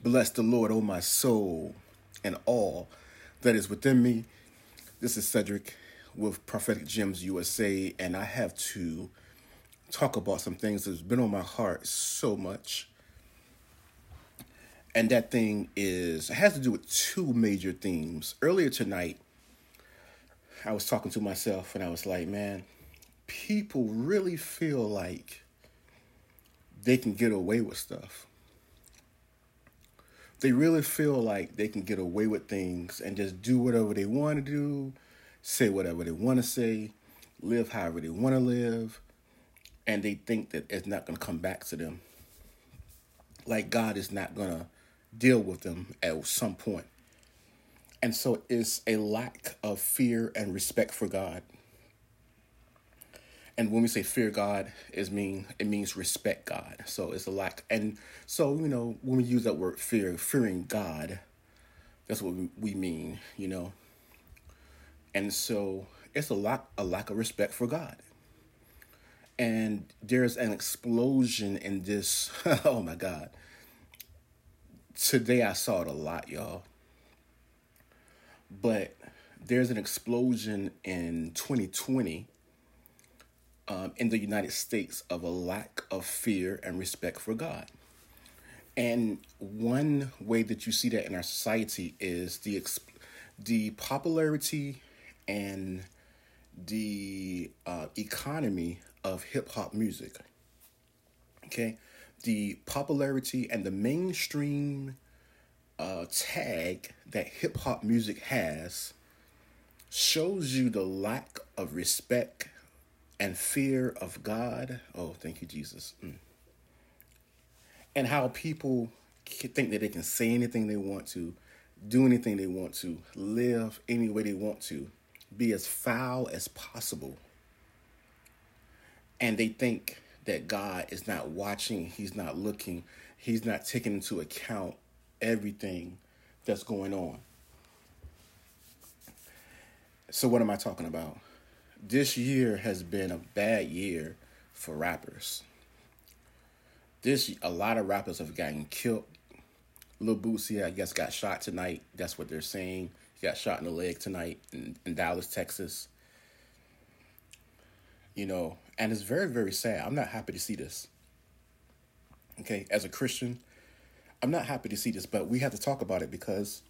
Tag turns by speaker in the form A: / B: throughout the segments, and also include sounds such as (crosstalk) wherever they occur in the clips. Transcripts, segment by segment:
A: Bless the Lord, O my soul, and all that is within me. This is Cedric with Prophetic Gems USA, and I have to talk about some things that's been on my heart so much. And that thing is, has to do with two major themes. Earlier tonight, I was talking to myself and I was like, man, people really feel like they can get away with stuff they really feel like they can get away with things and just do whatever they want to do, say whatever they want to say, live however they want to live, and they think that it's not going to come back to them. Like God is not going to deal with them at some point. And so it's a lack of fear and respect for God. And when we say fear God, is mean it means respect God. So it's a lack. And so you know when we use that word fear, fearing God, that's what we mean. You know. And so it's a lack a lack of respect for God. And there's an explosion in this. (laughs) oh my God. Today I saw it a lot, y'all. But there's an explosion in 2020 um, in the United States of a lack of fear and respect for God. And one way that you see that in our society is the the popularity and the uh, economy of hip hop music. Okay, the popularity and the mainstream uh, tag that hip hop music has shows you the lack of respect and fear of God. Oh, thank you, Jesus. Mm. And how people think that they can say anything they want to, do anything they want to, live any way they want to, be as foul as possible. And they think that God is not watching, He's not looking, He's not taking into account everything that's going on. So, what am I talking about? This year has been a bad year for rappers. This a lot of rappers have gotten killed. Lil Boosie, I guess, got shot tonight. That's what they're saying. He got shot in the leg tonight in, in Dallas, Texas. You know, and it's very, very sad. I'm not happy to see this. Okay, as a Christian, I'm not happy to see this, but we have to talk about it because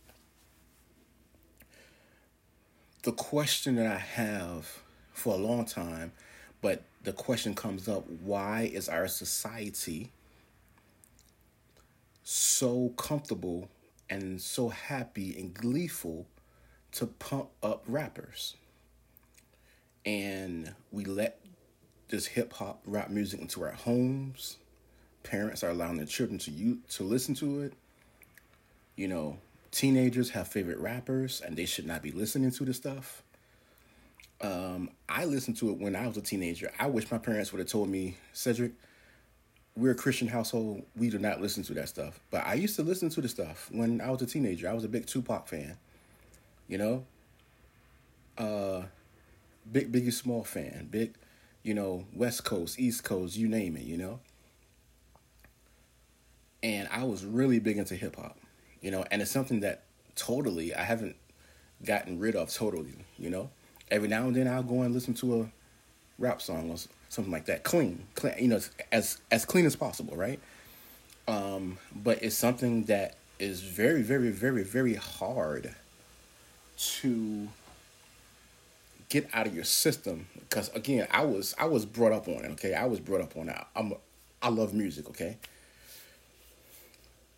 A: the question that I have for a long time. But the question comes up why is our society so comfortable and so happy and gleeful to pump up rappers? And we let this hip hop rap music into our homes. Parents are allowing their children to you to listen to it. You know, teenagers have favorite rappers and they should not be listening to the stuff. Um, I listened to it when I was a teenager. I wish my parents would have told me, Cedric, we're a Christian household. We do not listen to that stuff. But I used to listen to the stuff when I was a teenager. I was a big Tupac fan. You know? Uh big Biggie Small fan. Big, you know, West Coast, East Coast, you name it, you know? And I was really big into hip hop. You know, and it's something that totally I haven't gotten rid of totally, you know? Every now and then I'll go and listen to a rap song or something like that. Clean, clean, you know, as as clean as possible, right? Um, but it's something that is very, very, very, very hard to get out of your system because again, I was I was brought up on it. Okay, I was brought up on that. I'm I love music. Okay.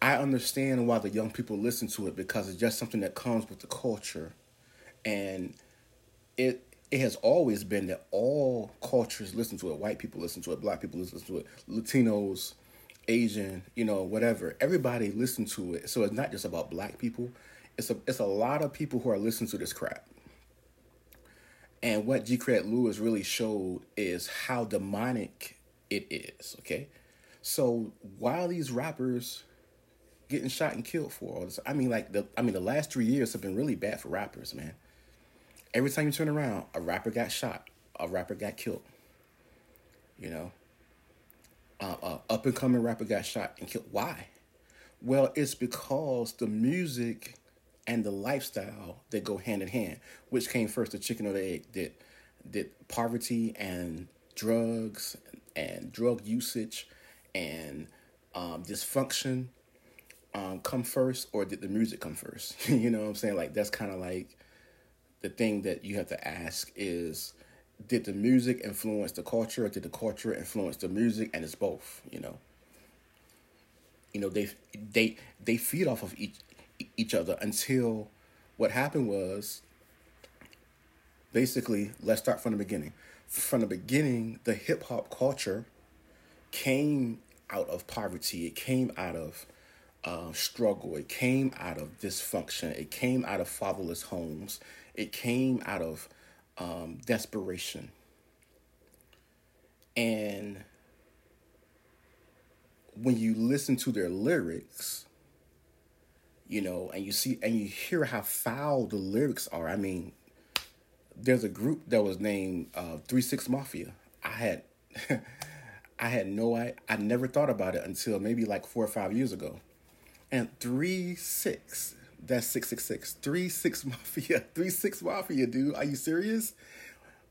A: I understand why the young people listen to it because it's just something that comes with the culture, and it it has always been that all cultures listen to it. White people listen to it, black people listen to it, Latinos, Asian, you know, whatever. Everybody listen to it. So it's not just about black people. It's a it's a lot of people who are listening to this crap. And what G. Craig Lewis really showed is how demonic it is. Okay, so while these rappers getting shot and killed for all this, I mean, like the I mean, the last three years have been really bad for rappers, man. Every time you turn around, a rapper got shot, a rapper got killed. You know, uh, uh, up and coming rapper got shot and killed. Why? Well, it's because the music and the lifestyle that go hand in hand. Which came first, the chicken or the egg? Did did poverty and drugs and drug usage and um, dysfunction um, come first, or did the music come first? (laughs) you know what I'm saying? Like that's kind of like the thing that you have to ask is did the music influence the culture or did the culture influence the music? And it's both you know. You know they they they feed off of each each other until what happened was basically let's start from the beginning. From the beginning the hip hop culture came out of poverty. It came out of uh, struggle. It came out of dysfunction. It came out of fatherless homes it came out of um, desperation and when you listen to their lyrics, you know, and you see and you hear how foul the lyrics are. I mean, there's a group that was named uh, Three Six Mafia. I had, (laughs) I had no, I I never thought about it until maybe like four or five years ago. And Three Six, that's six six six. Three Six (laughs) Mafia, Three Six Mafia, dude. Are you serious?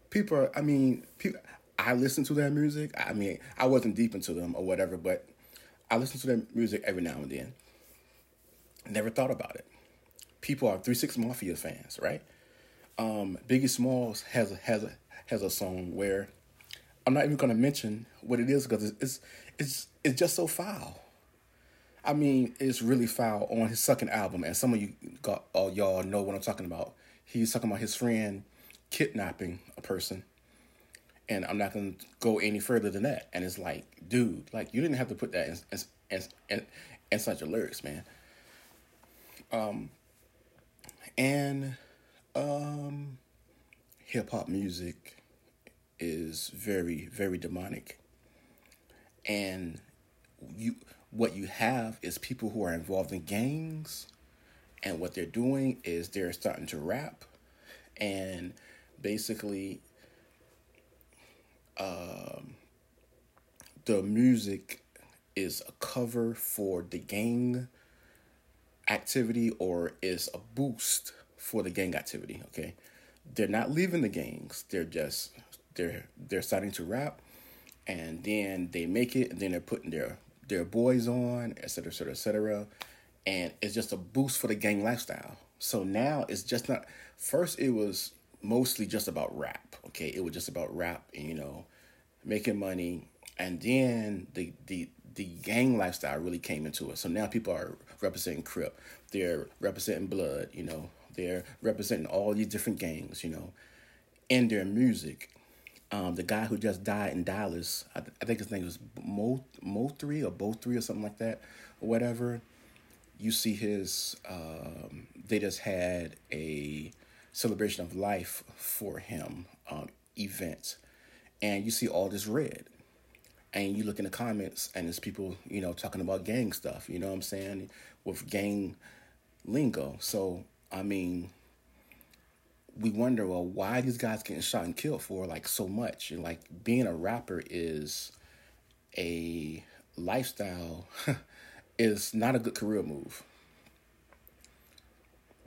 A: People, are, I mean, people. I listen to their music. I mean, I wasn't deep into them or whatever, but I listen to their music every now and then. Never thought about it. People are Three Six Mafia fans, right? Um, Biggie Smalls has a, has a has a song where I'm not even going to mention what it is because it's it's it's just so foul. I mean, it's really foul on his second album, and some of you got all y'all know what I'm talking about. He's talking about his friend kidnapping a person and I'm not to go any further than that. And it's like, dude, like you didn't have to put that in in in, in such a lyrics, man. Um, and um, hip hop music is very very demonic, and you what you have is people who are involved in gangs, and what they're doing is they're starting to rap, and basically um, the music is a cover for the gang activity or is a boost for the gang activity okay? They're not leaving the gangs. They're just they're they're starting to rap and then they make it and then they're putting their their boys on etc etc etc and it's just a boost for the gang lifestyle so now it's just not first it was mostly just about rap. Okay, it was just about rap, and, you know, making money, and then the the the gang lifestyle really came into it. So now people are representing Crip, they're representing Blood, you know, they're representing all these different gangs, you know, in their music. Um, the guy who just died in Dallas, I, th- I think his name was Mo Mo three or Bo three or something like that, or whatever. You see his. Um, they just had a celebration of life for him um, event, and you see all this red, and you look in the comments and there's people you know talking about gang stuff. You know what I'm saying with gang lingo. So I mean, we wonder well why these guys getting shot and killed for like so much. And like being a rapper is a lifestyle (laughs) is not a good career move.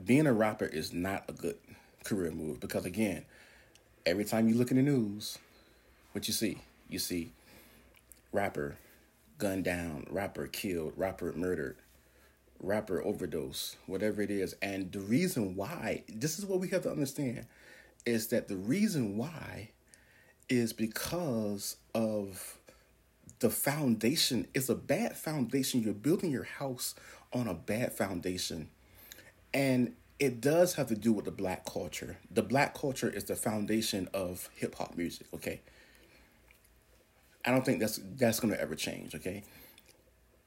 A: Being a rapper is not a good career move because again, every time you look in the news, what you see, you see rapper gunned down, rapper killed, rapper murdered, rapper overdose, whatever it is. And the reason why, this is what we have to understand, is that the reason why is because of the foundation. It's a bad foundation. You're building your house on a bad foundation. And it does have to do with the black culture. The black culture is the foundation of hip hop music, okay? I don't think that's that's to ever change, okay?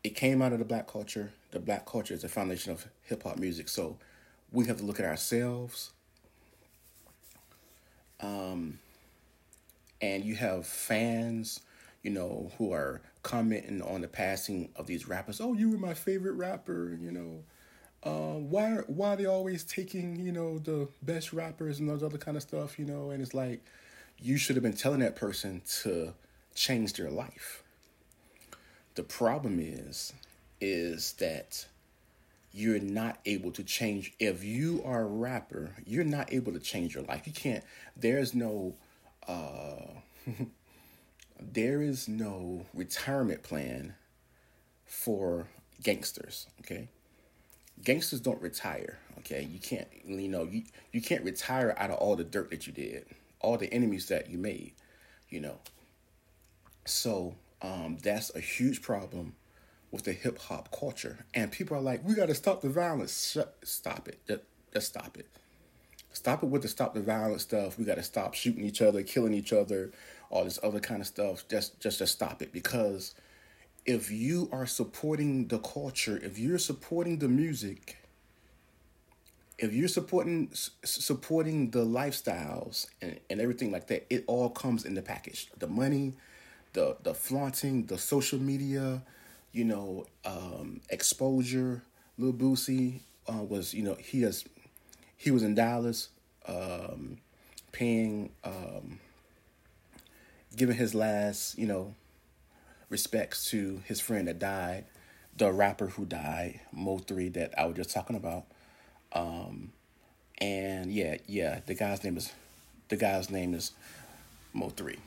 A: It came out of the black culture. The black culture is the foundation of hip hop music. So we have to look at ourselves. Um and you have fans, you know, who are commenting on the passing of these rappers. Oh, you were my favorite rapper, you know uh, why why are they always taking you know the best rappers and those other kind of stuff you know and it's like you should have been telling that person to change their life the problem is is that you're not able to change. If you are a rapper, you're not able to change your life. You can't. There's no. Uh, (laughs) there is no retirement plan for gangsters. Okay, gangsters don't retire. Okay, you can't. You know, you you can't retire out of all the dirt that you did, all the enemies that you made. You know. So um, that's a huge problem with the hip hop culture. And people are like, we got to stop the violence. Shut, stop it. Just, just stop it. Stop it with the stop the violence stuff. We got to stop shooting each other, killing each other, all this other kind of stuff. Just, just, just stop it. Because if you are supporting the culture, if you're supporting the music, if you're supporting supporting the lifestyles and, and everything like that, it all comes in the package. The money, the the flaunting, the social media, you know, um, exposure. Lil Boosie uh, was, you know, he has, he was in Dallas, um, paying, um, giving his last, you know, respects to his friend that died, the rapper who died, Mo3, that I was just talking about. Um, and yeah, yeah, the guy's name is, the guy's name is Mo3,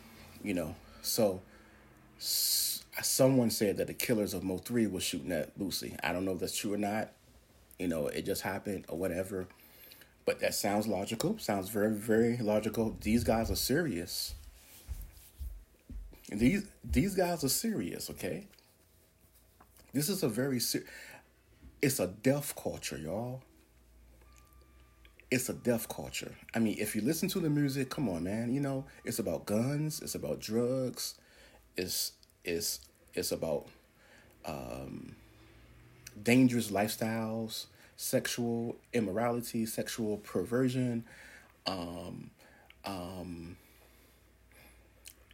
A: you know, so. So someone said that the killers of Mo three was shooting at Boosie. I don't know if that's true or not. You know, it just happened or whatever. But that sounds logical. Sounds very, very logical. These guys are serious. These these guys are serious, okay? This is a very ser- it's a death culture, y'all. It's a death culture. I mean, if you listen to the music, come on, man. You know, it's about guns, it's about drugs, it's it's it's about um, dangerous lifestyles, sexual immorality, sexual perversion. Um, um,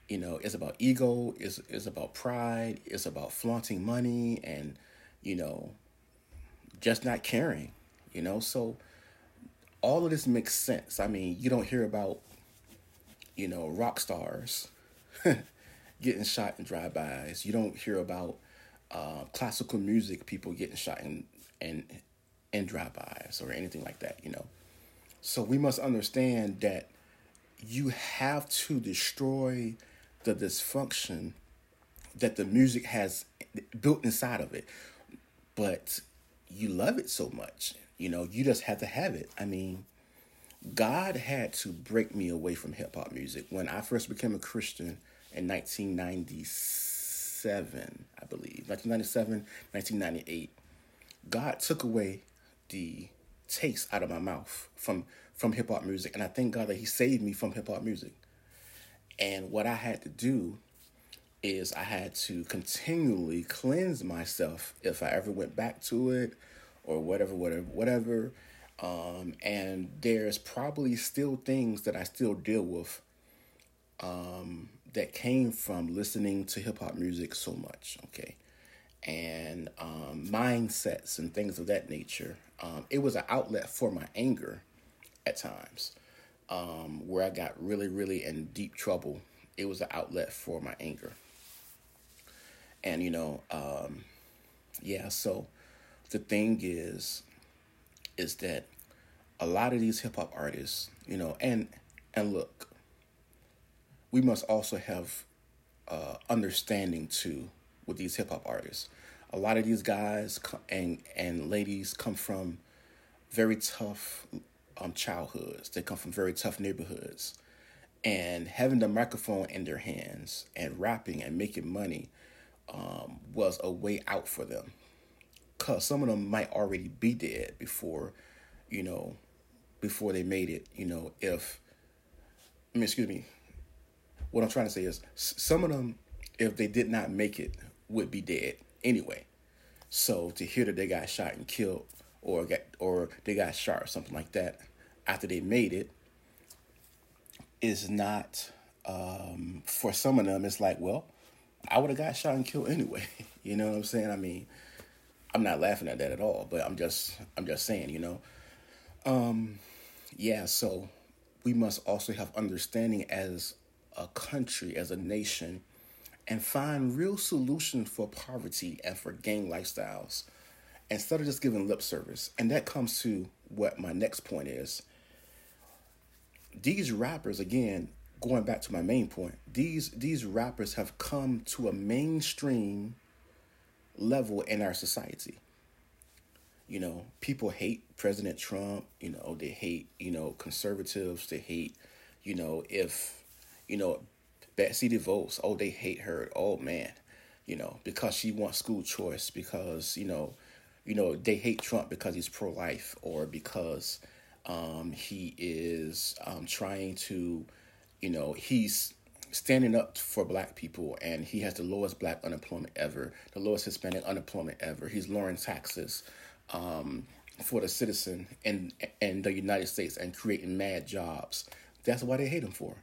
A: you know, it's about ego. It's, it's about pride. It's about flaunting money and, you know, just not caring. You know, so all of this makes sense. I mean, you don't hear about, you know, rock stars (laughs) getting shot in drive-bys. You don't hear about uh, classical music people getting shot in in in drive-bys or anything like that. You know, so we must understand that you have to destroy the dysfunction that the music has built inside of it, but you love it so much. You know, you just have to have it. I mean, God had to break me away from hip hop music when I first became a Christian in 1997, I believe. 1997, 1998. God took away the taste out of my mouth from from hip hop music, and I thank God that He saved me from hip hop music. And what I had to do is I had to continually cleanse myself if I ever went back to it or whatever, whatever, whatever. Um, and there's probably still things that I still deal with um, that came from listening to hip hop music so much, okay, and um, mindsets and things of that nature. Um, it was an outlet for my anger at times, um, where I got really, really in deep trouble. It was an outlet for my anger, and you know, um, yeah. So the thing is, is that a lot of these hip hop artists, you know, and and look, we must also have uh, understanding too with these hip hop artists. A lot of these guys and and ladies come from very tough um, childhoods. They come from very tough neighborhoods, and having the microphone in their hands and rapping and making money um, was a way out for them. Cause some of them might already be dead before, you know, before they made it. You know, if I mean, excuse me, what I'm trying to say is some of them, if they did not make it, would be dead anyway. So to hear that they got shot and killed, or got or they got shot or something like that after they made it, is not um, for some of them. It's like, well, I would have got shot and killed anyway. (laughs) you know what I'm saying? I mean, I'm not laughing at that at all, but I'm just I'm just saying, you know. Um, yeah, so we must also have understanding as a country, as a nation, and find real solutions for poverty and for gang lifestyles instead of just giving lip service. And that comes to what my next point is. These rappers, again, going back to my main point, these these rappers have come to a mainstream level in our society. You know, people hate President Trump, you know, they hate, you know, conservatives, they hate, you know, if, you know, Betsy DeVos, oh, they hate her. Oh man, you know, because she wants school choice, because, you know, you know, they hate Trump because he's pro life or because um, he is um, trying to, you know, he's standing up for black people and he has the lowest black unemployment ever, the lowest Hispanic unemployment ever. He's lowering taxes um, for the citizen in, in the United States and creating mad jobs. That's why they hate him for.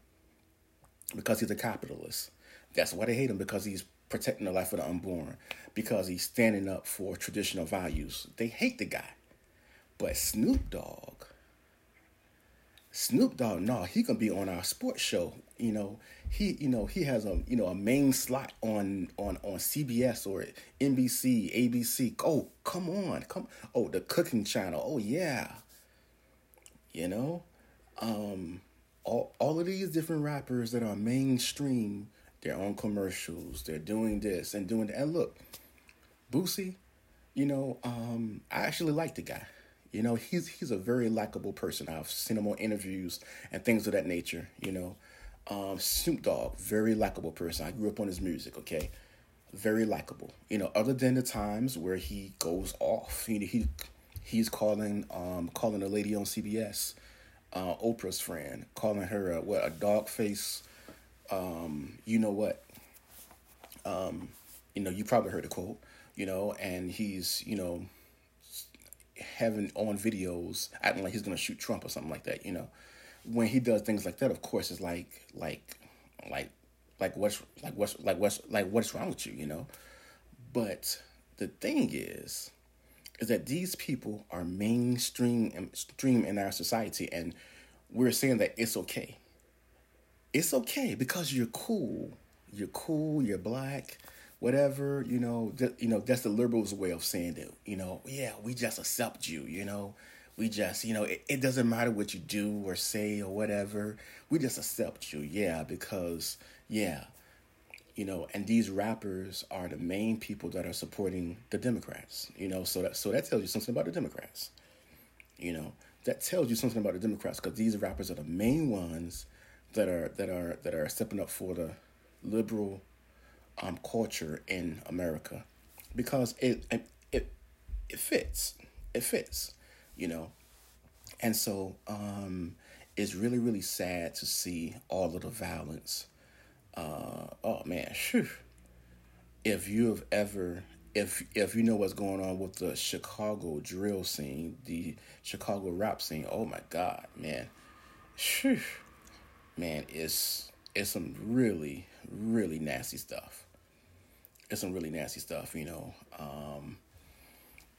A: Because he's a capitalist. That's why they hate him because he's protecting the life of the unborn. Because he's standing up for traditional values. They hate the guy. But Snoop Dogg, Snoop Dogg, no, he gonna be on our sports show. You know, he, you know, he has a, you know, a main slot on on on CBS or NBC, ABC. Oh, come on, come. Oh, the cooking channel. Oh yeah. You know, um, all all of these different rappers that are mainstream, they're on commercials. They're doing this and doing that. And look, Boosie, you know, um, I actually like the guy. You know, he's he's a very likable person. I've seen him on interviews and things of that nature. You know, um, Snoop Dogg, very likable person. I grew up on his music. Okay, very likable. You know, other than the times where he goes off. you know, he he's calling um calling a lady on CBS, uh, Oprah's friend, calling her a, what a dog face. Um, you know what? Um, you know, you probably heard the quote. You know, and he's you know having on videos acting like he's gonna shoot Trump or something like that. You know, when he does things like that, of course, it's like like like like what's like what's like what's like what's wrong with you? You know, but the thing is, is that these people are mainstream stream in our society, and we're saying that it's okay. It's okay because you're cool. You're cool. You're black whatever, you know, th- you know, that's the liberals' way of saying that, you know, yeah, we just accept you, you know, we just, you know, it, it doesn't matter what you do or say or whatever, we just accept you, yeah, because, yeah, you know, and these rappers are the main people that are supporting the Democrats, you know, so that so that tells you something about the Democrats, you know, that tells you something about the Democrats because these rappers are the main ones that are that are that are stepping up for the liberal um, culture in America because it it it fits it fits you know. And so um, it's really really sad to see all of the violence uh, oh man if you have ever if if you know what's going on with the Chicago drill scene the Chicago rap scene oh my god man whew. man it's it's some really really nasty stuff it's some really nasty stuff, you know. Um,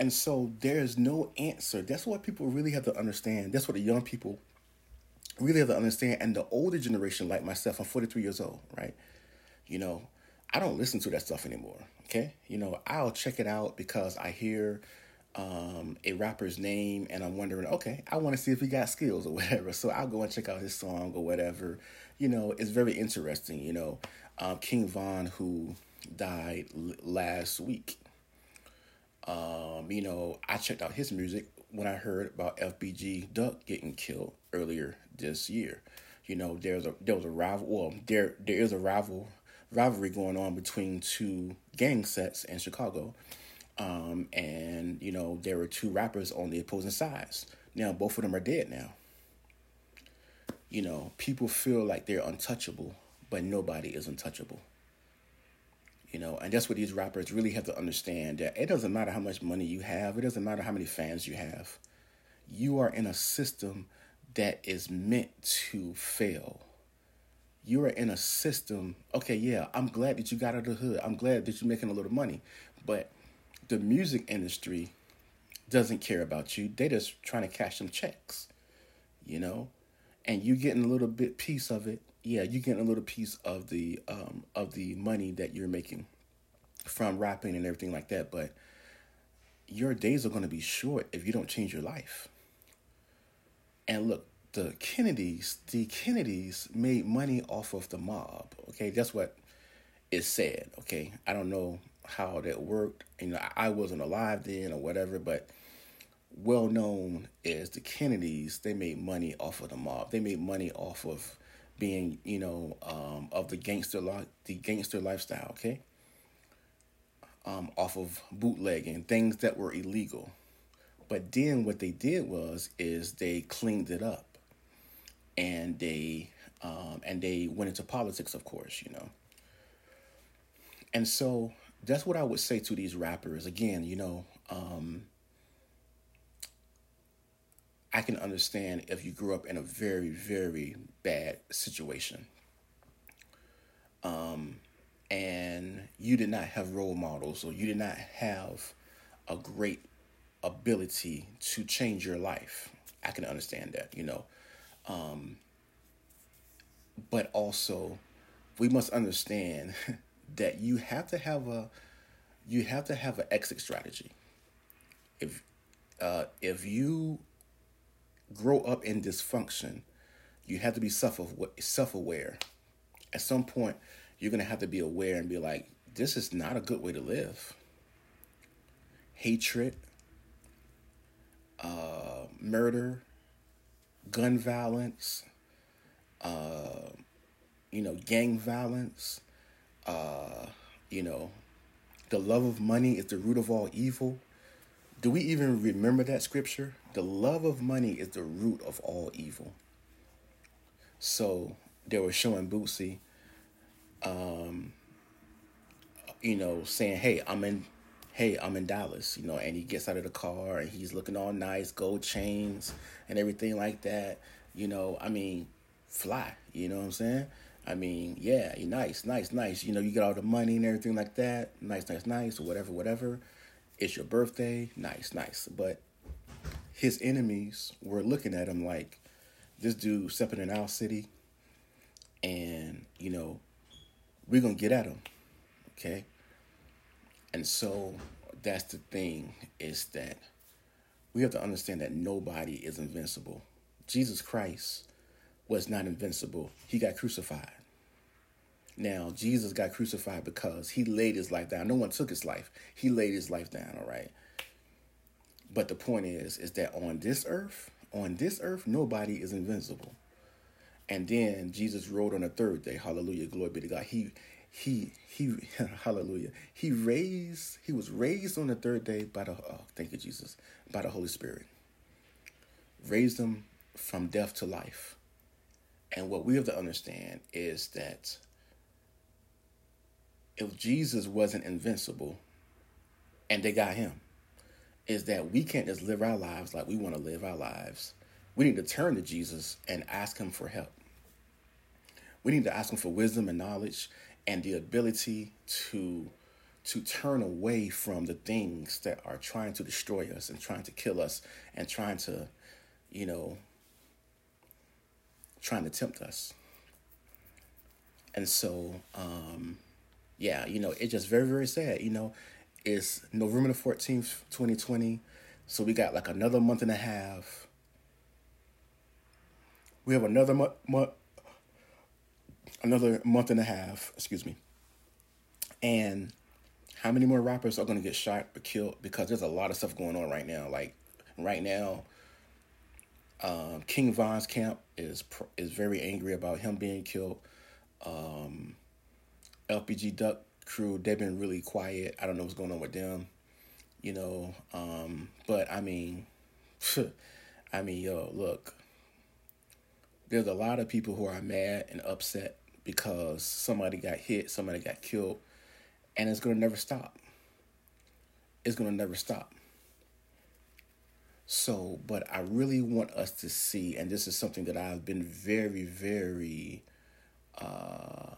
A: and so there's no answer. That's what people really have to understand. That's what the young people really have to understand. And the older generation, like myself, I'm 43 years old, right? You know, I don't listen to that stuff anymore. Okay. You know, I'll check it out because I hear um, a rapper's name and I'm wondering, okay, I want to see if he got skills or whatever. So I'll go and check out his song or whatever. You know, it's very interesting. You know, um, King Von, who died last week. Um, you know, I checked out his music when I heard about FBG Duck getting killed earlier this year. You know, there's a there was a rival. Well, there there is a rival rivalry going on between two gang sets in Chicago. Um, and you know there were two rappers on the opposing sides. Now both of them are dead now. You know, people feel like they're untouchable, but nobody is untouchable. You know, and that's what these rappers really have to understand that it doesn't matter how much money you have, it doesn't matter how many fans you have. You are in a system that is meant to fail. You are in a system, okay, yeah, I'm glad that you got out of the hood. I'm glad that you're making a little money. But the music industry doesn't care about you. They just trying to cash some checks, you know? And you getting a little bit piece of it yeah, you getting a little piece of the um, of the money that you're making from rapping and everything like that. But your days are going to be short if you don't change your life. And look, the Kennedys, the Kennedys made money off of the mob. Okay, that's what is said. Okay, I don't know how that worked. You know, I wasn't alive then or whatever, but well known as the Kennedys. They made money off of the mob. They made money off of being, you know, um, of the gangster li- the gangster lifestyle. Okay, um, off of bootlegging things that were illegal. But then what they did was is they cleaned it up, and they um, and they went into politics, of course, you know. And so that's what I would say to these rappers. Again, you know, um, I can understand if you grew up in a very, very bad situation. Um, and you did not have role models or you did not have a great ability to change your life. I can understand that, you know. Um, but also, we must understand (laughs) that you have to have a you have to have an exit strategy. If uh, if you grow up in dysfunction, you have to be self self aware. At some point, you're gonna have to be aware and be like, this is not a good way to live. Hatred, uh, murder, gun violence, uh, you know, gang violence, uh, you know, the love of money is the root of all evil. Do we even remember that scripture? The love of money is the root of all evil. So they were showing Boosie, um, you know, saying, "Hey, I'm in, hey, I'm in Dallas," you know, and he gets out of the car and he's looking all nice, gold chains and everything like that. You know, I mean, fly. You know what I'm saying? I mean, yeah, nice, nice, nice. You know, you get all the money and everything like that. Nice, nice, nice, or whatever, whatever. It's your birthday. Nice, nice. But his enemies were looking at him like this dude stepping in our city, and you know, we're gonna get at him. Okay. And so that's the thing is that we have to understand that nobody is invincible. Jesus Christ was not invincible. He got crucified. Now, Jesus got crucified because he laid his life down. No one took his life. He laid his life down, all right? But the point is, is that on this earth, on this earth, nobody is invincible. And then Jesus rode on the third day. Hallelujah. Glory be to God. He he he (laughs) hallelujah. He raised, he was raised on the third day by the oh, thank you, Jesus, by the Holy Spirit. Raised him from death to life. And what we have to understand is that if Jesus wasn't invincible and they got him, is that we can't just live our lives like we want to live our lives. We need to turn to Jesus and ask him for help. We need to ask him for wisdom and knowledge and the ability to to turn away from the things that are trying to destroy us and trying to kill us and trying to, you know, trying to tempt us. And so, um, yeah, you know, it's just very, very sad. You know, it's November the 14th, 2020. So we got like another month and a half. We have another month, month another month and a half, excuse me. And how many more rappers are going to get shot or killed? Because there's a lot of stuff going on right now. Like right now, um, King Von's camp is is very angry about him being killed. Um, FBG Duck crew they've been really quiet. I don't know what's going on with them, you know. Um, but I mean, (laughs) I mean, yo, look. There's a lot of people who are mad and upset because somebody got hit, somebody got killed, and it's gonna never stop. It's gonna never stop. So, but I really want us to see, and this is something that I've been very, very uh,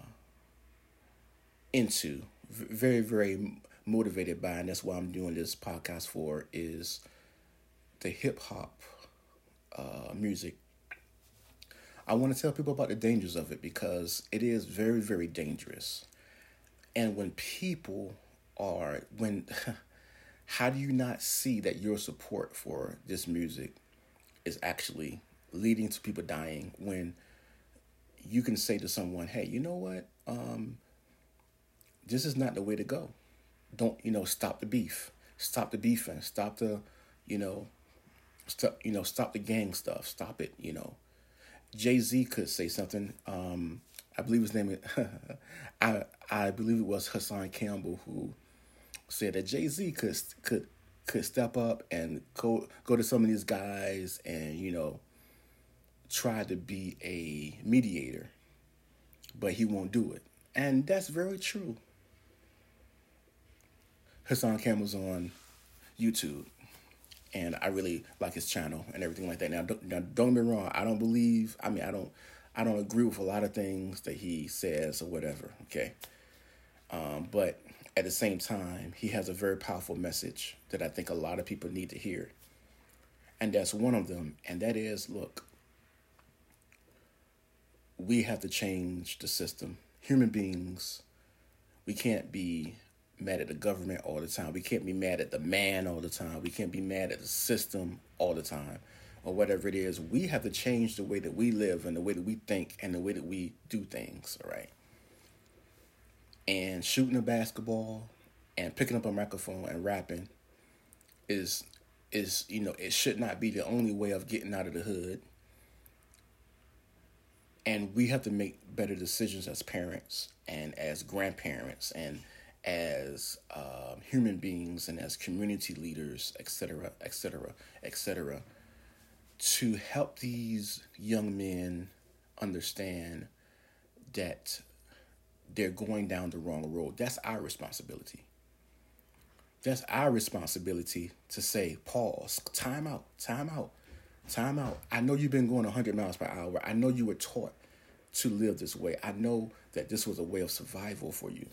A: into, very, very motivated by, and that's why I'm doing this podcast for, is the hip hop uh, music. I want to tell people about the dangers of it because it is very, very dangerous. And when people are, when (laughs) how do you not see that your support for this music is actually leading to people dying when you can say to someone, "Hey, you know what? Um, this is not the way to go. Don't you know? Stop the beef. Stop the beefing. Stop the, you know, stop you know stop the gang stuff. Stop it. You know." Jay Z could say something. Um, I believe his name. (laughs) I I believe it was Hassan Campbell who said that Jay Z could could could step up and go go to some of these guys and you know try to be a mediator, but he won't do it, and that's very true. Hassan Campbell's on YouTube, and I really like his channel and everything like that. Now, don't, now, don't get me wrong. I don't believe. I mean, I don't. I don't agree with a lot of things that he says or whatever. Okay, um, but at the same time, he has a very powerful message that I think a lot of people need to hear. And that's one of them. And that is look, we have to change the system. Human beings, we can't be mad at the government all the time. We can't be mad at the man all the time. We can't be mad at the system all the time or whatever it is. We have to change the way that we live and the way that we think and the way that we do things, all right? and shooting a basketball and picking up a microphone and rapping is is you know it should not be the only way of getting out of the hood and we have to make better decisions as parents and as grandparents and as uh, human beings and as community leaders etc etc etc to help these young men understand that they're going down the wrong road. That's our responsibility. That's our responsibility to say, pause, time out, time out, time out. I know you've been going 100 miles per hour. I know you were taught to live this way. I know that this was a way of survival for you.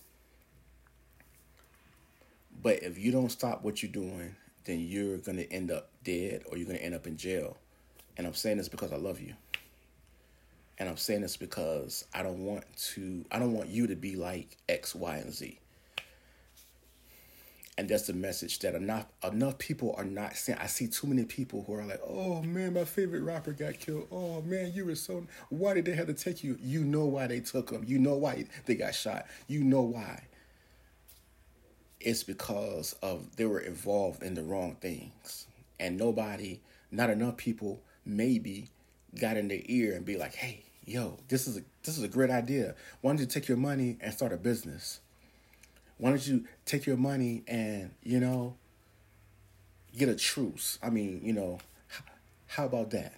A: But if you don't stop what you're doing, then you're going to end up dead or you're going to end up in jail. And I'm saying this because I love you. And I'm saying this because I don't want to I don't want you to be like X, Y, and Z. And that's the message that enough enough people are not saying. I see too many people who are like, "Oh man, my favorite rapper got killed. Oh man, you were so. Why did they have to take you? You know why they took him. You know why they got shot. You know why. It's because of they were involved in the wrong things, and nobody, not enough people, maybe, got in their ear and be like, "Hey, yo, this is a this is a great idea. Why don't you take your money and start a business? Why don't you take your money and, you know, get a truce? I mean, you know, how about that?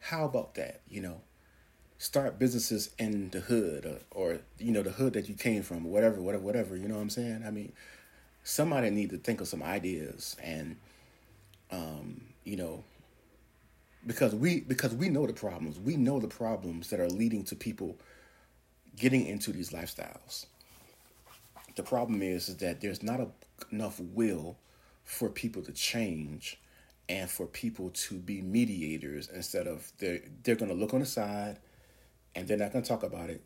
A: How about that, you know? Start businesses in the hood or, or you know, the hood that you came from, whatever, whatever, whatever, you know what I'm saying? I mean, somebody need to think of some ideas and um, you know, because we because we know the problems. We know the problems that are leading to people getting into these lifestyles. The problem is, is that there's not a, enough will for people to change and for people to be mediators instead of they're they're going to look on the side and they're not going to talk about it.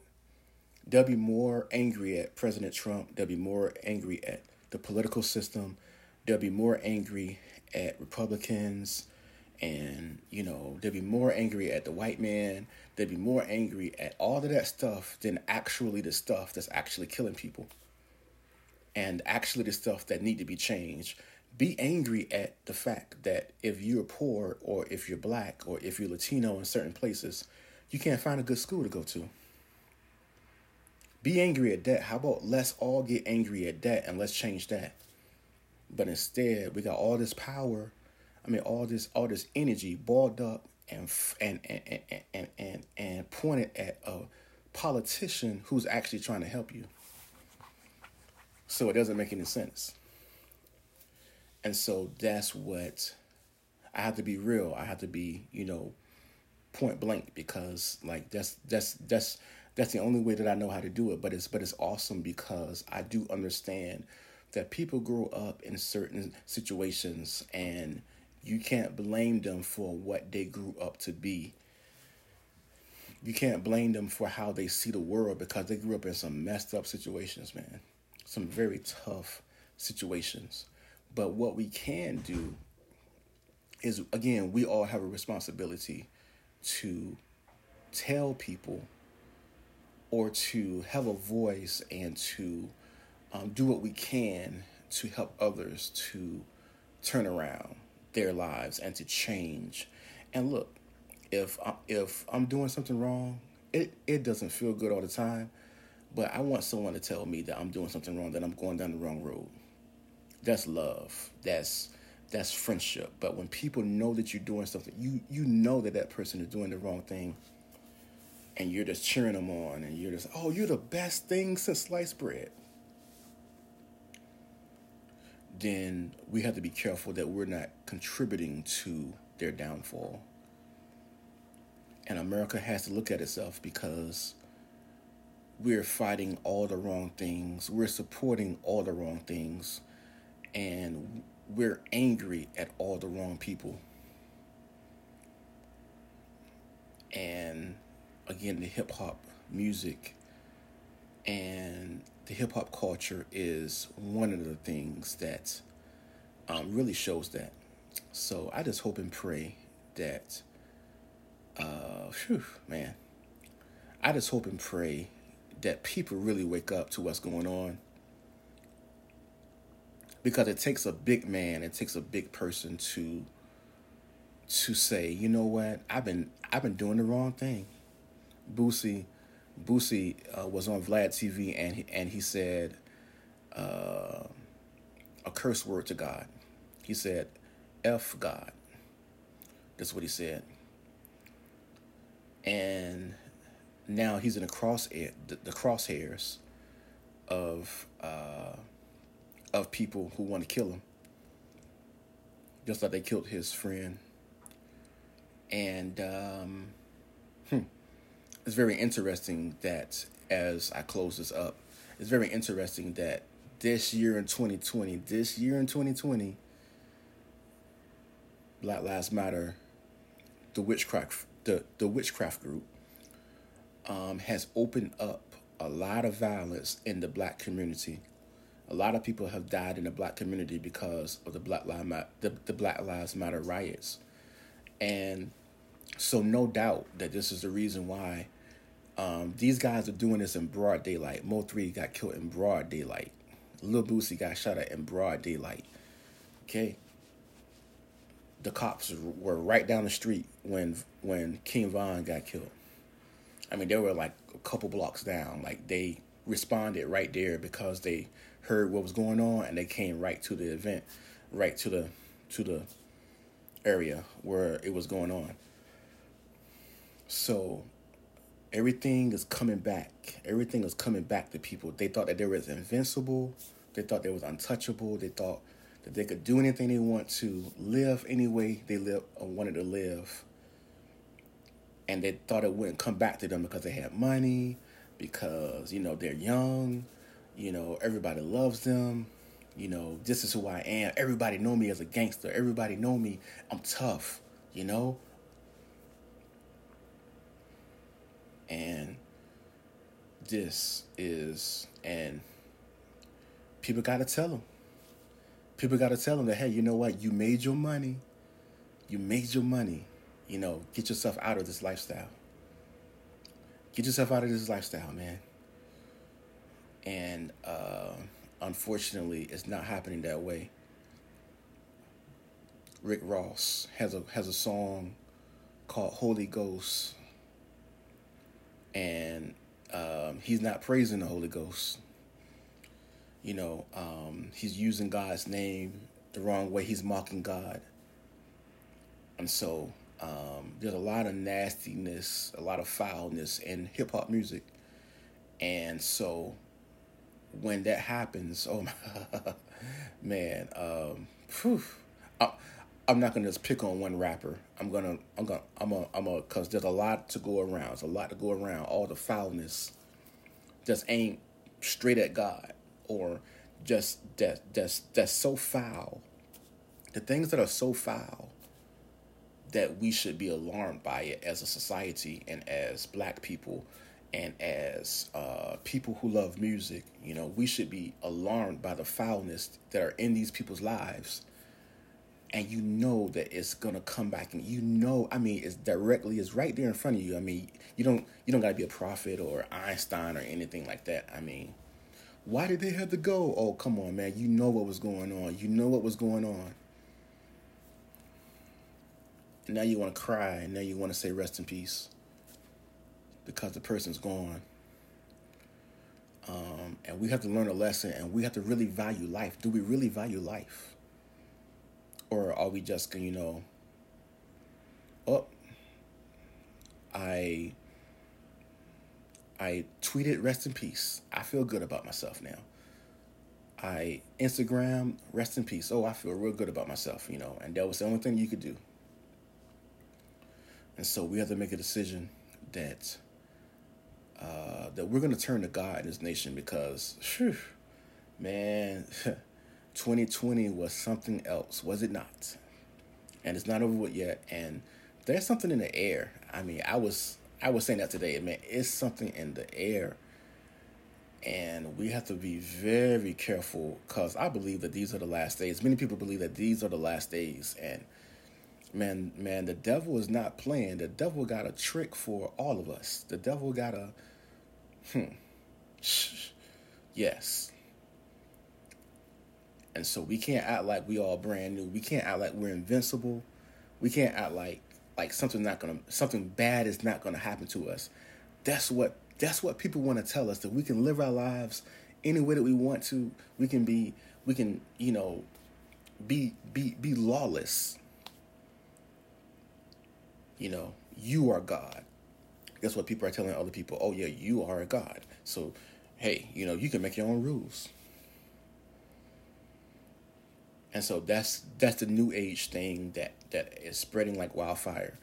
A: They'll be more angry at President Trump. They'll be more angry at the political system. They'll be more angry at Republicans and you know they'll be more angry at the white man They'll be more angry at all of that stuff than actually the stuff that's actually killing people and actually the stuff that need to be changed be angry at the fact that if you're poor or if you're black or if you're latino in certain places you can't find a good school to go to be angry at that how about let's all get angry at that and let's change that but instead we got all this power I mean, all this all this energy balled up and and and and and and, and pointed at a politician who's actually trying to help you. So it doesn't make any sense. And so that's what I have to be real. I have to be, you know, point blank because like that's that's that's that's the only way that I know how to do it. But it's but it's awesome because I do understand that people grow up in certain situations and you can't blame them for what they grew up to be. You can't blame them for how they see the world because they grew up in some messed up situations, man. Some very tough, situations. But what we can do is, again, we all have a responsibility to tell people or to have a voice and to um, do what we can to help others to turn around their lives and to change. And look, if I, if I'm doing something wrong, it it doesn't feel good all the time, but I want someone to tell me that I'm doing something wrong, that I'm going down the wrong road. That's love. That's that's friendship. But when people know that you're doing something, you you know that that person is doing the wrong thing, and you're just cheering them on, and you're just, oh, you're the best thing since sliced bread. Then we have to be careful that we're not contributing to their downfall. And America has to look at itself because we're fighting all the wrong things, we're supporting all the wrong things, and we're angry at all the wrong people. And again, the hip hop music and the hip hop culture is one of the things that um, really shows that. So I just hope and pray that, uh, whew, man, I just hope and pray that people really wake up to what's going on. Because it takes a big man, it takes a big person to to say, you know what, I've been I've been doing the wrong thing. Boosie Boosie uh, was on Vlad TV and he, and he said uh, a curse word to God. He said, "F God." That's what he said. And now he's in the cross the, the crosshairs of uh, of people who want to kill him, just like they killed his friend. And um, hmm, it's very interesting that as I close this up, it's very interesting that this year in 2020, this year in 2020, Black Lives Matter, the witchcraft, the, the witchcraft group, um, has opened up a lot of violence in the black community. A lot of people have died in the black community because of the Black Lives Matter, the, the Black Lives Matter riots, and so no doubt that this is the reason why um, these guys are doing this in broad daylight. Mo3 got killed in broad daylight. Lil Boosie got shot at in broad daylight. Okay. The cops were right down the street when when King Von got killed. I mean, they were like a couple blocks down. Like they responded right there because they heard what was going on and they came right to the event, right to the to the area where it was going on. So everything is coming back. Everything is coming back to people. They thought that they was invincible. They thought they was untouchable. They thought that they could do anything they want to, live any way they live or wanted to live and they thought it wouldn't come back to them because they had money, because you know they're young, you know everybody loves them, you know this is who I am. Everybody know me as a gangster. Everybody know me. I'm tough, you know. And this is and people got to tell them. People got to tell them that hey, you know what? You made your money. You made your money you know, get yourself out of this lifestyle. Get yourself out of this lifestyle, man. And uh, unfortunately, it's not happening that way. Rick Ross has a has a song called Holy Ghost, and um, he's not praising the Holy Ghost. You know, um, he's using God's name the wrong way. He's mocking God, and so um, there's a lot of nastiness, a lot of foulness in hip hop music, and so when that happens, oh my, (laughs) man, um, whew, I, I'm not gonna just pick on one rapper. I'm gonna, I'm gonna, I'm a, I'm a, cause there's a lot to go around. There's a lot to go around. All the foulness just ain't straight at God, or just that that's that's so foul. The things that are so foul that we should be alarmed by it as a society and as black people and as uh, people who love music, you know, we should be alarmed by the foulness that are in these people's lives. And you know that it's gonna come back, and you know, I mean, it's directly, it's right there in front of you. I mean, you don't, you don't gotta be a prophet or Einstein or anything like that. I mean, why did they have to go? Oh, come on, man. You know what was going on. You know what was going on. Now you want to cry, and now you want to say rest in peace because the person's gone. Um, and we have to learn a lesson and we have to really value life. Do we really value life? Or are we just, going, to, you know, oh, I I tweeted rest in peace. I feel good about myself now. I Instagram rest in peace. Oh, I feel real good about myself, you know, and that was the only thing you could do. And so we have to make a decision that uh, that we're going to turn to God in this nation because, whew, man, (laughs) 2020 was something else, was it not? And it's not over with yet. And there's something in the air. I mean, I was I was saying that today, man. It's something in the air, and we have to be very careful because I believe that these are the last days. Many people believe that these are the last days, and man, man, the devil is not playing. The devil got a trick for all of us. The devil got a, hmm, (sniffs) yes. And so we can't act like we all brand new. We can't act like we're invincible. We can't act like like something not gonna something bad is not gonna happen to us. That's what that's what people want to tell us that we can live our lives any way that we want to. We can be we can you know be be be lawless you know, you are God. That's what people are telling other people. Oh yeah, you are a God. So, hey, you know, you can make your own rules. And so that's that's the new age thing that that is spreading like wildfire.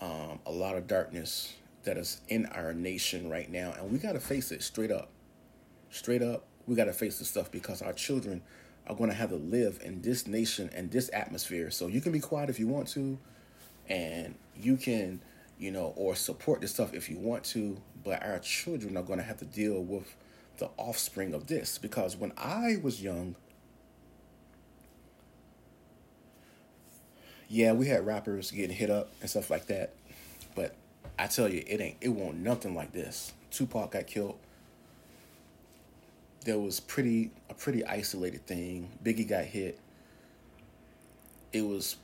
A: Um, a lot of darkness that is in our nation right now, and we got to face it straight up. Straight up, we got to face this stuff because our children are to have to live in this nation and this atmosphere. So you can be quiet if you want to and you can you know or support this stuff if you want to but our children are going to have to deal with the offspring of this. Because when i was young yeah we had rappers getting hit up and stuff like that. But i tell you it ain't it won't nothing like this. Tupac got killed. There was pretty a pretty isolated thing. Biggie got hit. It was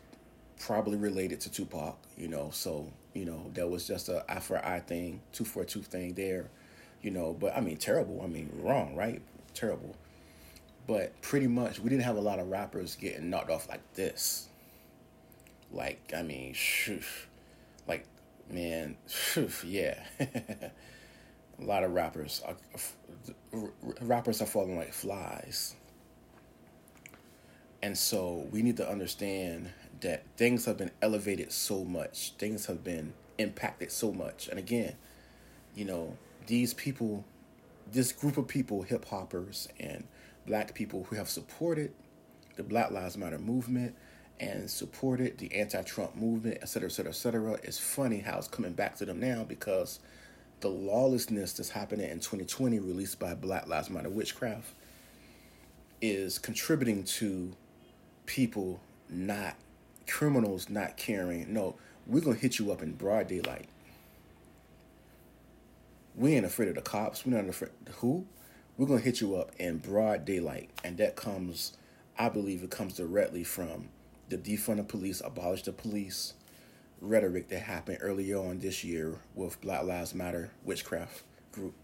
A: probably related to Tupac, you know. So, you know, that was just a eye for eye thing, two for tooth thing there, you know. But I mean, terrible. I mean, wrong, right? Terrible. But pretty much, we didn't have a lot of rappers getting knocked off like this. Like, I mean, like, man, yeah. (laughs) a lot of rappers are, rappers are falling like flies. And so we need to understand that things have been elevated so much, things have been impacted so much. And again, you know, these people, this group of people, hip hoppers and black people who have supported the Black Lives Matter movement and supported the anti-Trump movement, et cetera, et cetera, et cetera. It's funny how it's coming back to them now because the lawlessness that's happening in 2020, released by Black Lives Matter Witchcraft, is contributing to people not criminals not caring. No, we're gonna hit you up in broad daylight. We ain't afraid of the cops. We're not afraid who? We're gonna hit you up in broad daylight, and that comes, I believe, it comes directly from the defund the police, abolish the police rhetoric that happened earlier on this year with Black Lives Matter witchcraft group.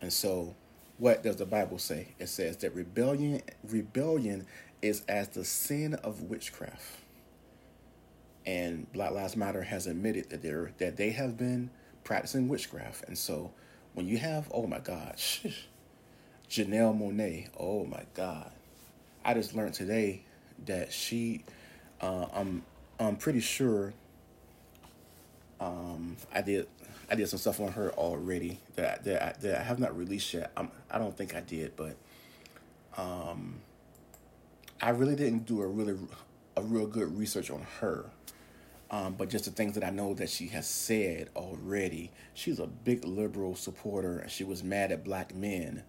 A: And so, what does the Bible say? It says that rebellion rebellion is as the sin of witchcraft. And Black Lives Matter has admitted that they that they have been practicing witchcraft. And so when you have, oh my God, (laughs) Janelle Monáe, oh my God. I just learned today that she, uh, I'm, I'm pretty sure um, I did I did some stuff on her already that that I, that I have not released yet. I'm, I don't think I did, but um, I really didn't do a really a real good research on her. Um, but just the things that I know that she has said already, she's a big liberal supporter, and she was mad at black men.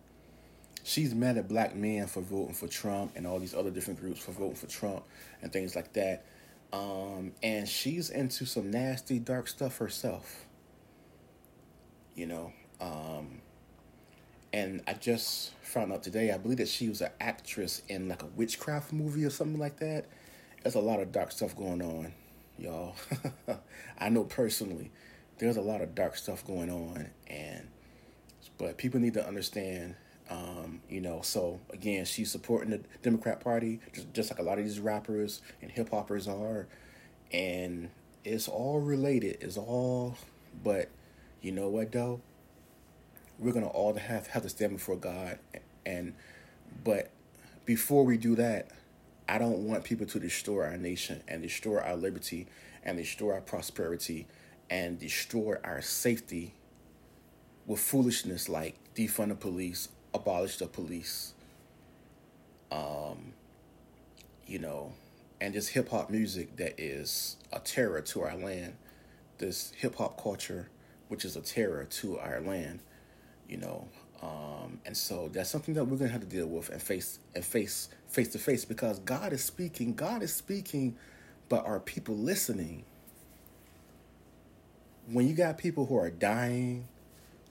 A: She's mad at black men for voting for Trump and all these other different groups for voting for Trump and things like that. Um, and she's into some nasty, dark stuff herself. You know, um, and I just found out today. I believe that she was an actress in like a witchcraft movie or something like that. There's a lot of dark stuff going on, y'all. (laughs) I know personally, there's a lot of dark stuff going on, and but people need to understand. Um, you know, so again, she's supporting the Democrat Party, just, just like a lot of these rappers and hip hoppers are, and it's all related. It's all, but you know what though? We're gonna all have have to stand before God, and but before we do that, I don't want people to destroy our nation and destroy our liberty and destroy our prosperity and destroy our safety with foolishness like defund the police, abolish the police, um, you know, and this hip hop music that is a terror to our land, this hip hop culture, which is a terror to our land you know. Um, and so that's something that we're gonna have to deal with and face and face face to face because God is speaking, God is speaking, but are people listening? When you got people who are dying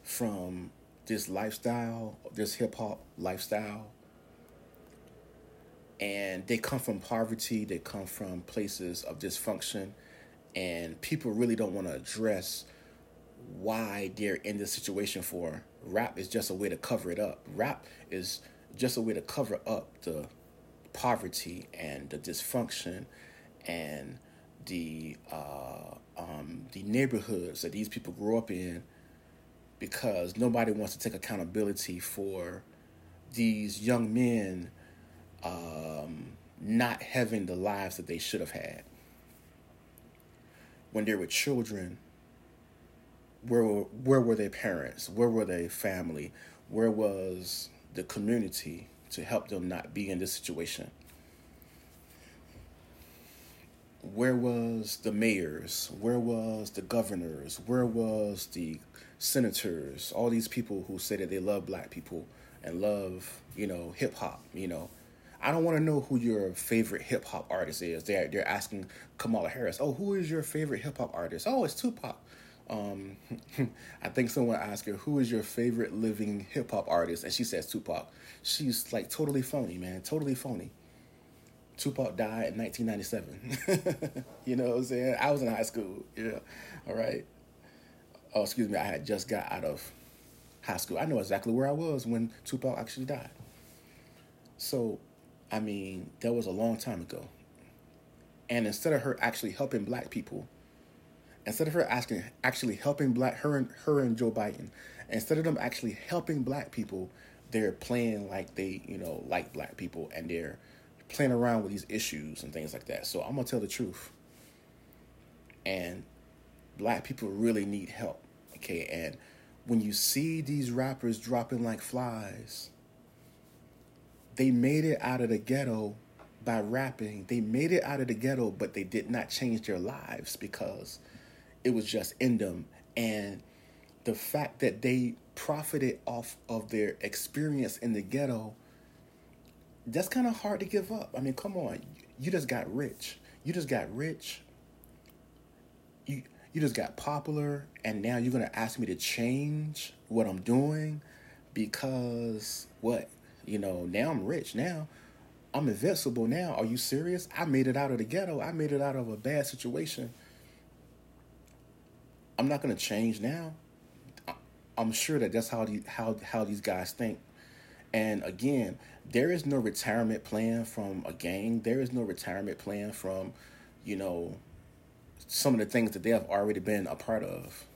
A: from this lifestyle, this hip hop lifestyle, and they come from poverty, they come from places of dysfunction, and people really don't want to address why they're in this situation for rap is just a way to cover it up. Rap is just a way to cover up the poverty and the dysfunction and the uh, um, the neighborhoods that these people grew up in because nobody wants to take accountability for these young men um, not having the lives that they should have had when they were children where where were their parents? Where were their family? Where was the community to help them not be in this situation? Where was the mayors? Where was the governors? Where was the senators? All these people who say that they love black people and love, you know, hip hop, you know. I don't want to know who your favorite hip hop artist is. They're they're asking Kamala Harris, "Oh, who is your favorite hip hop artist?" "Oh, it's Tupac." Um, (laughs) I think someone asked her, "Who is your favorite living hip hop artist?" And she says Tupac. She's like totally phony, man, totally phony. Tupac died in 1997. (laughs) you know what I'm saying? I was in high school. Yeah, all right. Oh, excuse me. I had just got out of high school. I know exactly where I was when Tupac actually died. So, I mean, that was a long time ago. And instead of her actually helping black people, instead of her asking actually helping black her and her and Joe Biden, instead of them actually helping black people, they're playing like they you know like black people and they're playing around with these issues and things like that. So I'm gonna tell the truth. And black people really need help. Okay, and when you see these rappers dropping like flies, they made it out of the ghetto by rapping. They made it out of the ghetto, but they did not change their lives because it was just in them. And the fact that they profited off of their experience in the ghetto, that's kind of hard to give up. I mean, come on. You just got rich. You just got rich. You you just got popular and now you're going to ask me to change what I'm doing because what? You know, now I'm rich. Now I'm invincible now. Are you serious? I made it out of the ghetto. I made it out of a bad situation I'm not going to change now. I'm sure that that's how the, how how these guys think. And again, there is no retirement plan from a gang. There is no retirement plan from, you know, some of the things that they have already been a part of.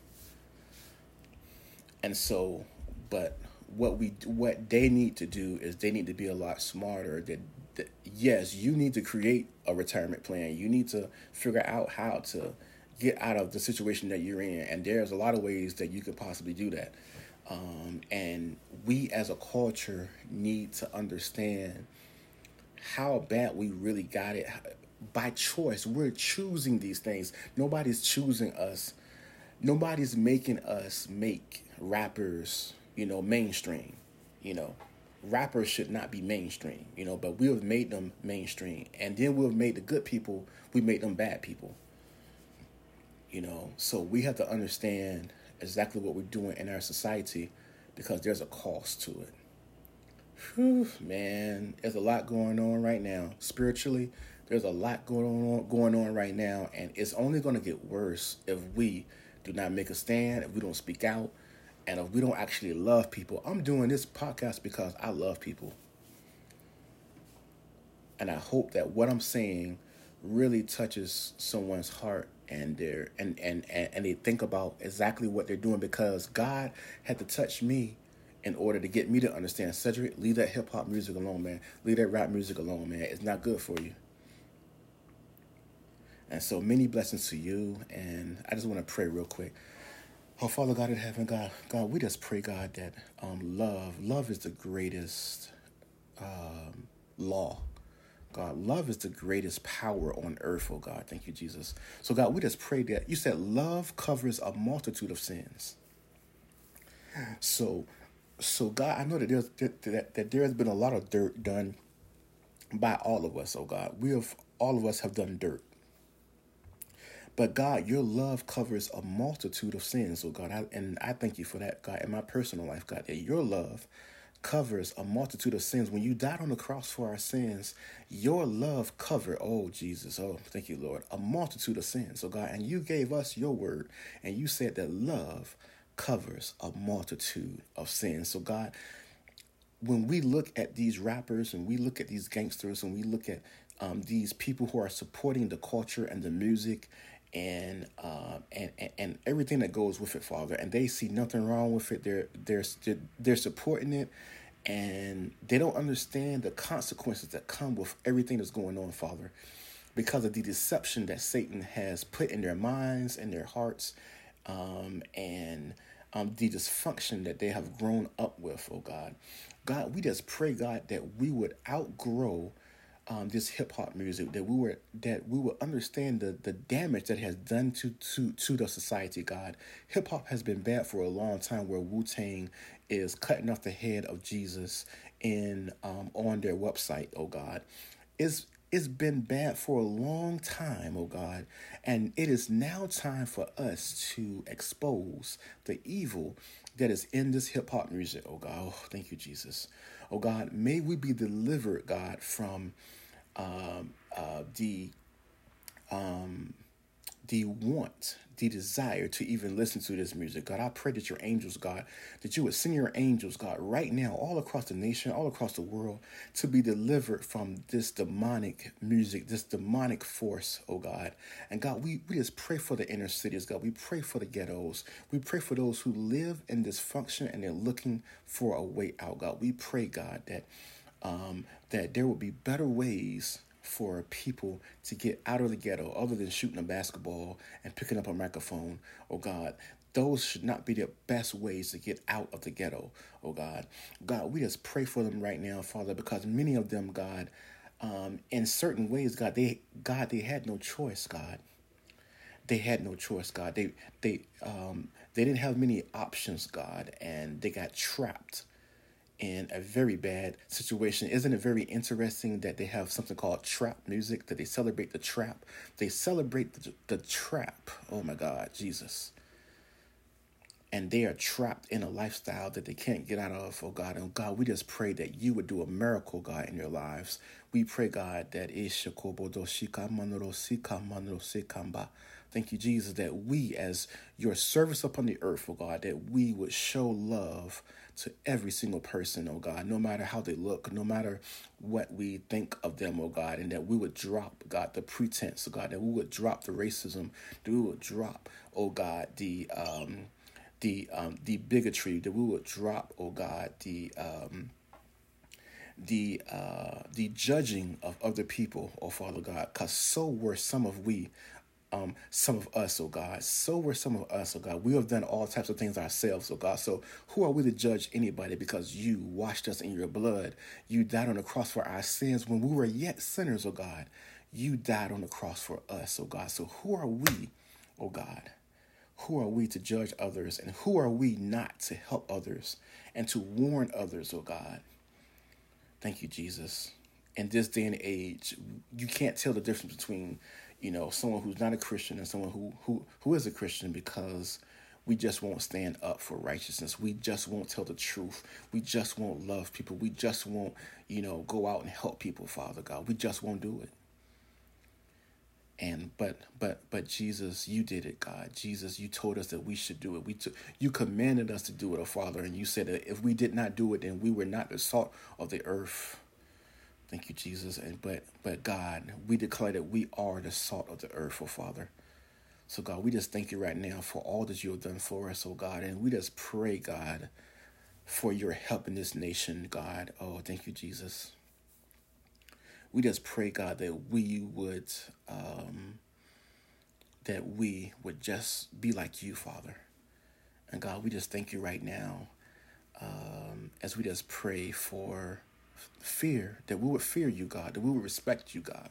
A: And so, but what we what they need to do is they need to be a lot smarter. That, that yes, you need to create a retirement plan. You need to figure out how to get out of the situation that you're in. And there's a lot of ways that you could possibly do that. Um, and we as a culture need to understand how bad we really got it, by choice. We're choosing these things. Nobody's choosing us. Nobody's making us make rappers, you know, mainstream. You know, rappers should not be mainstream, you know, but we have made them mainstream. And then we've made the good people, we made them bad people. You know, so we have to understand exactly what we're doing in our society because there's a cost to it. Whew, man, there's a lot going on right now. Spiritually, there's a lot going on going on right now, and it's only going to get worse if we do not make a stand, if we don't speak out, and if we don't actually love people. I'm doing this podcast because I love people. And I hope that what I'm saying really touches someone's heart and their and, and, and, and they think about exactly what they're doing because God had to touch me in order to get me to understand Cedric, leave that hip hop music alone, man. Leave that rap music alone, man. It's not good for you. And so many blessings to you. And I just want to pray real quick. Oh, Father God in heaven, God, God, we just pray, God, that um, love, love is the greatest um, law. God, love is the greatest power on earth, oh God. Thank you, Jesus. So, God, we just pray that you said love covers a multitude of sins. So, so God, I know that there's that, that there has been a lot of dirt done by all of us, oh God. We have all of us have done dirt. But God, your love covers a multitude of sins, oh God. I, and I thank you for that, God, in my personal life, God, that your love covers a multitude of sins. When you died on the cross for our sins, your love covered, oh Jesus, oh, thank you, Lord, a multitude of sins, oh God. And you gave us your word, and you said that love covers a multitude of sins. So, God, when we look at these rappers and we look at these gangsters and we look at um, these people who are supporting the culture and the music and, uh, and and and everything that goes with it, Father, and they see nothing wrong with it. They're they're they're supporting it, and they don't understand the consequences that come with everything that's going on, Father, because of the deception that Satan has put in their minds and their hearts, um, and um, the dysfunction that they have grown up with, oh God. God, we just pray, God, that we would outgrow um, this hip hop music, that we were that we would understand the, the damage that has done to, to to the society, God. Hip hop has been bad for a long time where Wu Tang is cutting off the head of Jesus in um, on their website, oh God. Is it's been bad for a long time, oh God, and it is now time for us to expose the evil that is in this hip hop music, oh God. Oh, thank you, Jesus. Oh God, may we be delivered, God, from um, uh, the um, the want, the desire to even listen to this music. God, I pray that your angels, God, that you would send your angels, God, right now, all across the nation, all across the world, to be delivered from this demonic music, this demonic force, oh God. And God, we, we just pray for the inner cities, God. We pray for the ghettos. We pray for those who live in dysfunction and they're looking for a way out, God. We pray, God, that um, that there will be better ways for people to get out of the ghetto other than shooting a basketball and picking up a microphone. Oh God, those should not be the best ways to get out of the ghetto. Oh God, God, we just pray for them right now, Father, because many of them, God, um, in certain ways, God, they God, they had no choice, God. They had no choice, God. They they um, they didn't have many options, God, and they got trapped in a very bad situation. Isn't it very interesting that they have something called trap music, that they celebrate the trap? They celebrate the, the trap. Oh my God, Jesus. And they are trapped in a lifestyle that they can't get out of, oh God. And God, we just pray that you would do a miracle, God, in your lives. We pray, God, that Thank you, Jesus, that we, as your service upon the earth, oh God, that we would show love to every single person, oh God, no matter how they look, no matter what we think of them, oh God, and that we would drop, God, the pretense, oh God, that we would drop the racism, that we would drop, oh God, the um the um the bigotry, that we would drop, oh God, the um the uh the judging of other people, oh Father God, because so were some of we um, some of us, oh God. So were some of us, oh God. We have done all types of things ourselves, oh God. So who are we to judge anybody because you washed us in your blood? You died on the cross for our sins when we were yet sinners, oh God. You died on the cross for us, oh God. So who are we, oh God? Who are we to judge others? And who are we not to help others and to warn others, oh God? Thank you, Jesus. In this day and age, you can't tell the difference between, you know, someone who's not a Christian and someone who who who is a Christian because we just won't stand up for righteousness. We just won't tell the truth. We just won't love people. We just won't, you know, go out and help people, Father God. We just won't do it. And but but but Jesus, you did it, God. Jesus, you told us that we should do it. We took you commanded us to do it, oh Father, and you said that if we did not do it, then we were not the salt of the earth. Thank you, Jesus. And but but God, we declare that we are the salt of the earth, oh Father. So, God, we just thank you right now for all that you have done for us, oh God. And we just pray, God, for your help in this nation, God. Oh, thank you, Jesus. We just pray, God, that we would um, that we would just be like you, Father. And God, we just thank you right now um, as we just pray for fear, that we would fear you, God, that we would respect you, God.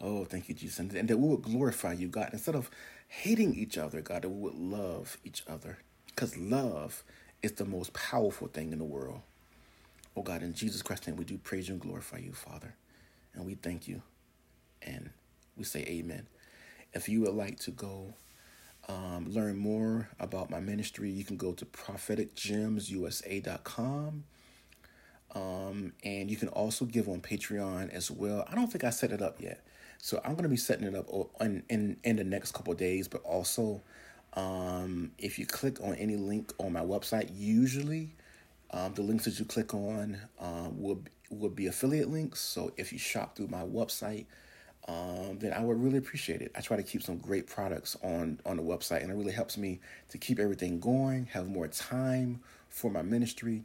A: Oh, thank you, Jesus. And, and that we would glorify you, God, instead of hating each other, God, that we would love each other. Because love is the most powerful thing in the world. Oh God, in Jesus Christ's name, we do praise you and glorify you, Father. And we thank you. And we say amen. If you would like to go um, learn more about my ministry, you can go to propheticgemsusa.com. Um, and you can also give on Patreon as well. I don't think I set it up yet. So I'm going to be setting it up in, in, in the next couple days, but also um, if you click on any link on my website, usually um, the links that you click on um, will, will be affiliate links. So if you shop through my website, um, then I would really appreciate it. I try to keep some great products on on the website, and it really helps me to keep everything going, have more time for my ministry,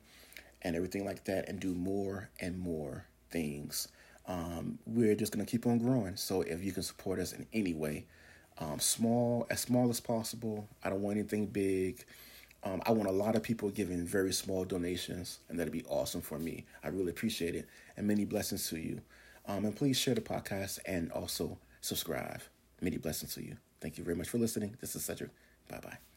A: and everything like that, and do more and more things um, we're just going to keep on growing. So if you can support us in any way, um, small, as small as possible. I don't want anything big. Um, I want a lot of people giving very small donations, and that'd be awesome for me. I really appreciate it, and many blessings to you. Um, and please share the podcast and also subscribe. Many blessings to you. Thank you very much for listening. This is Cedric. Bye bye.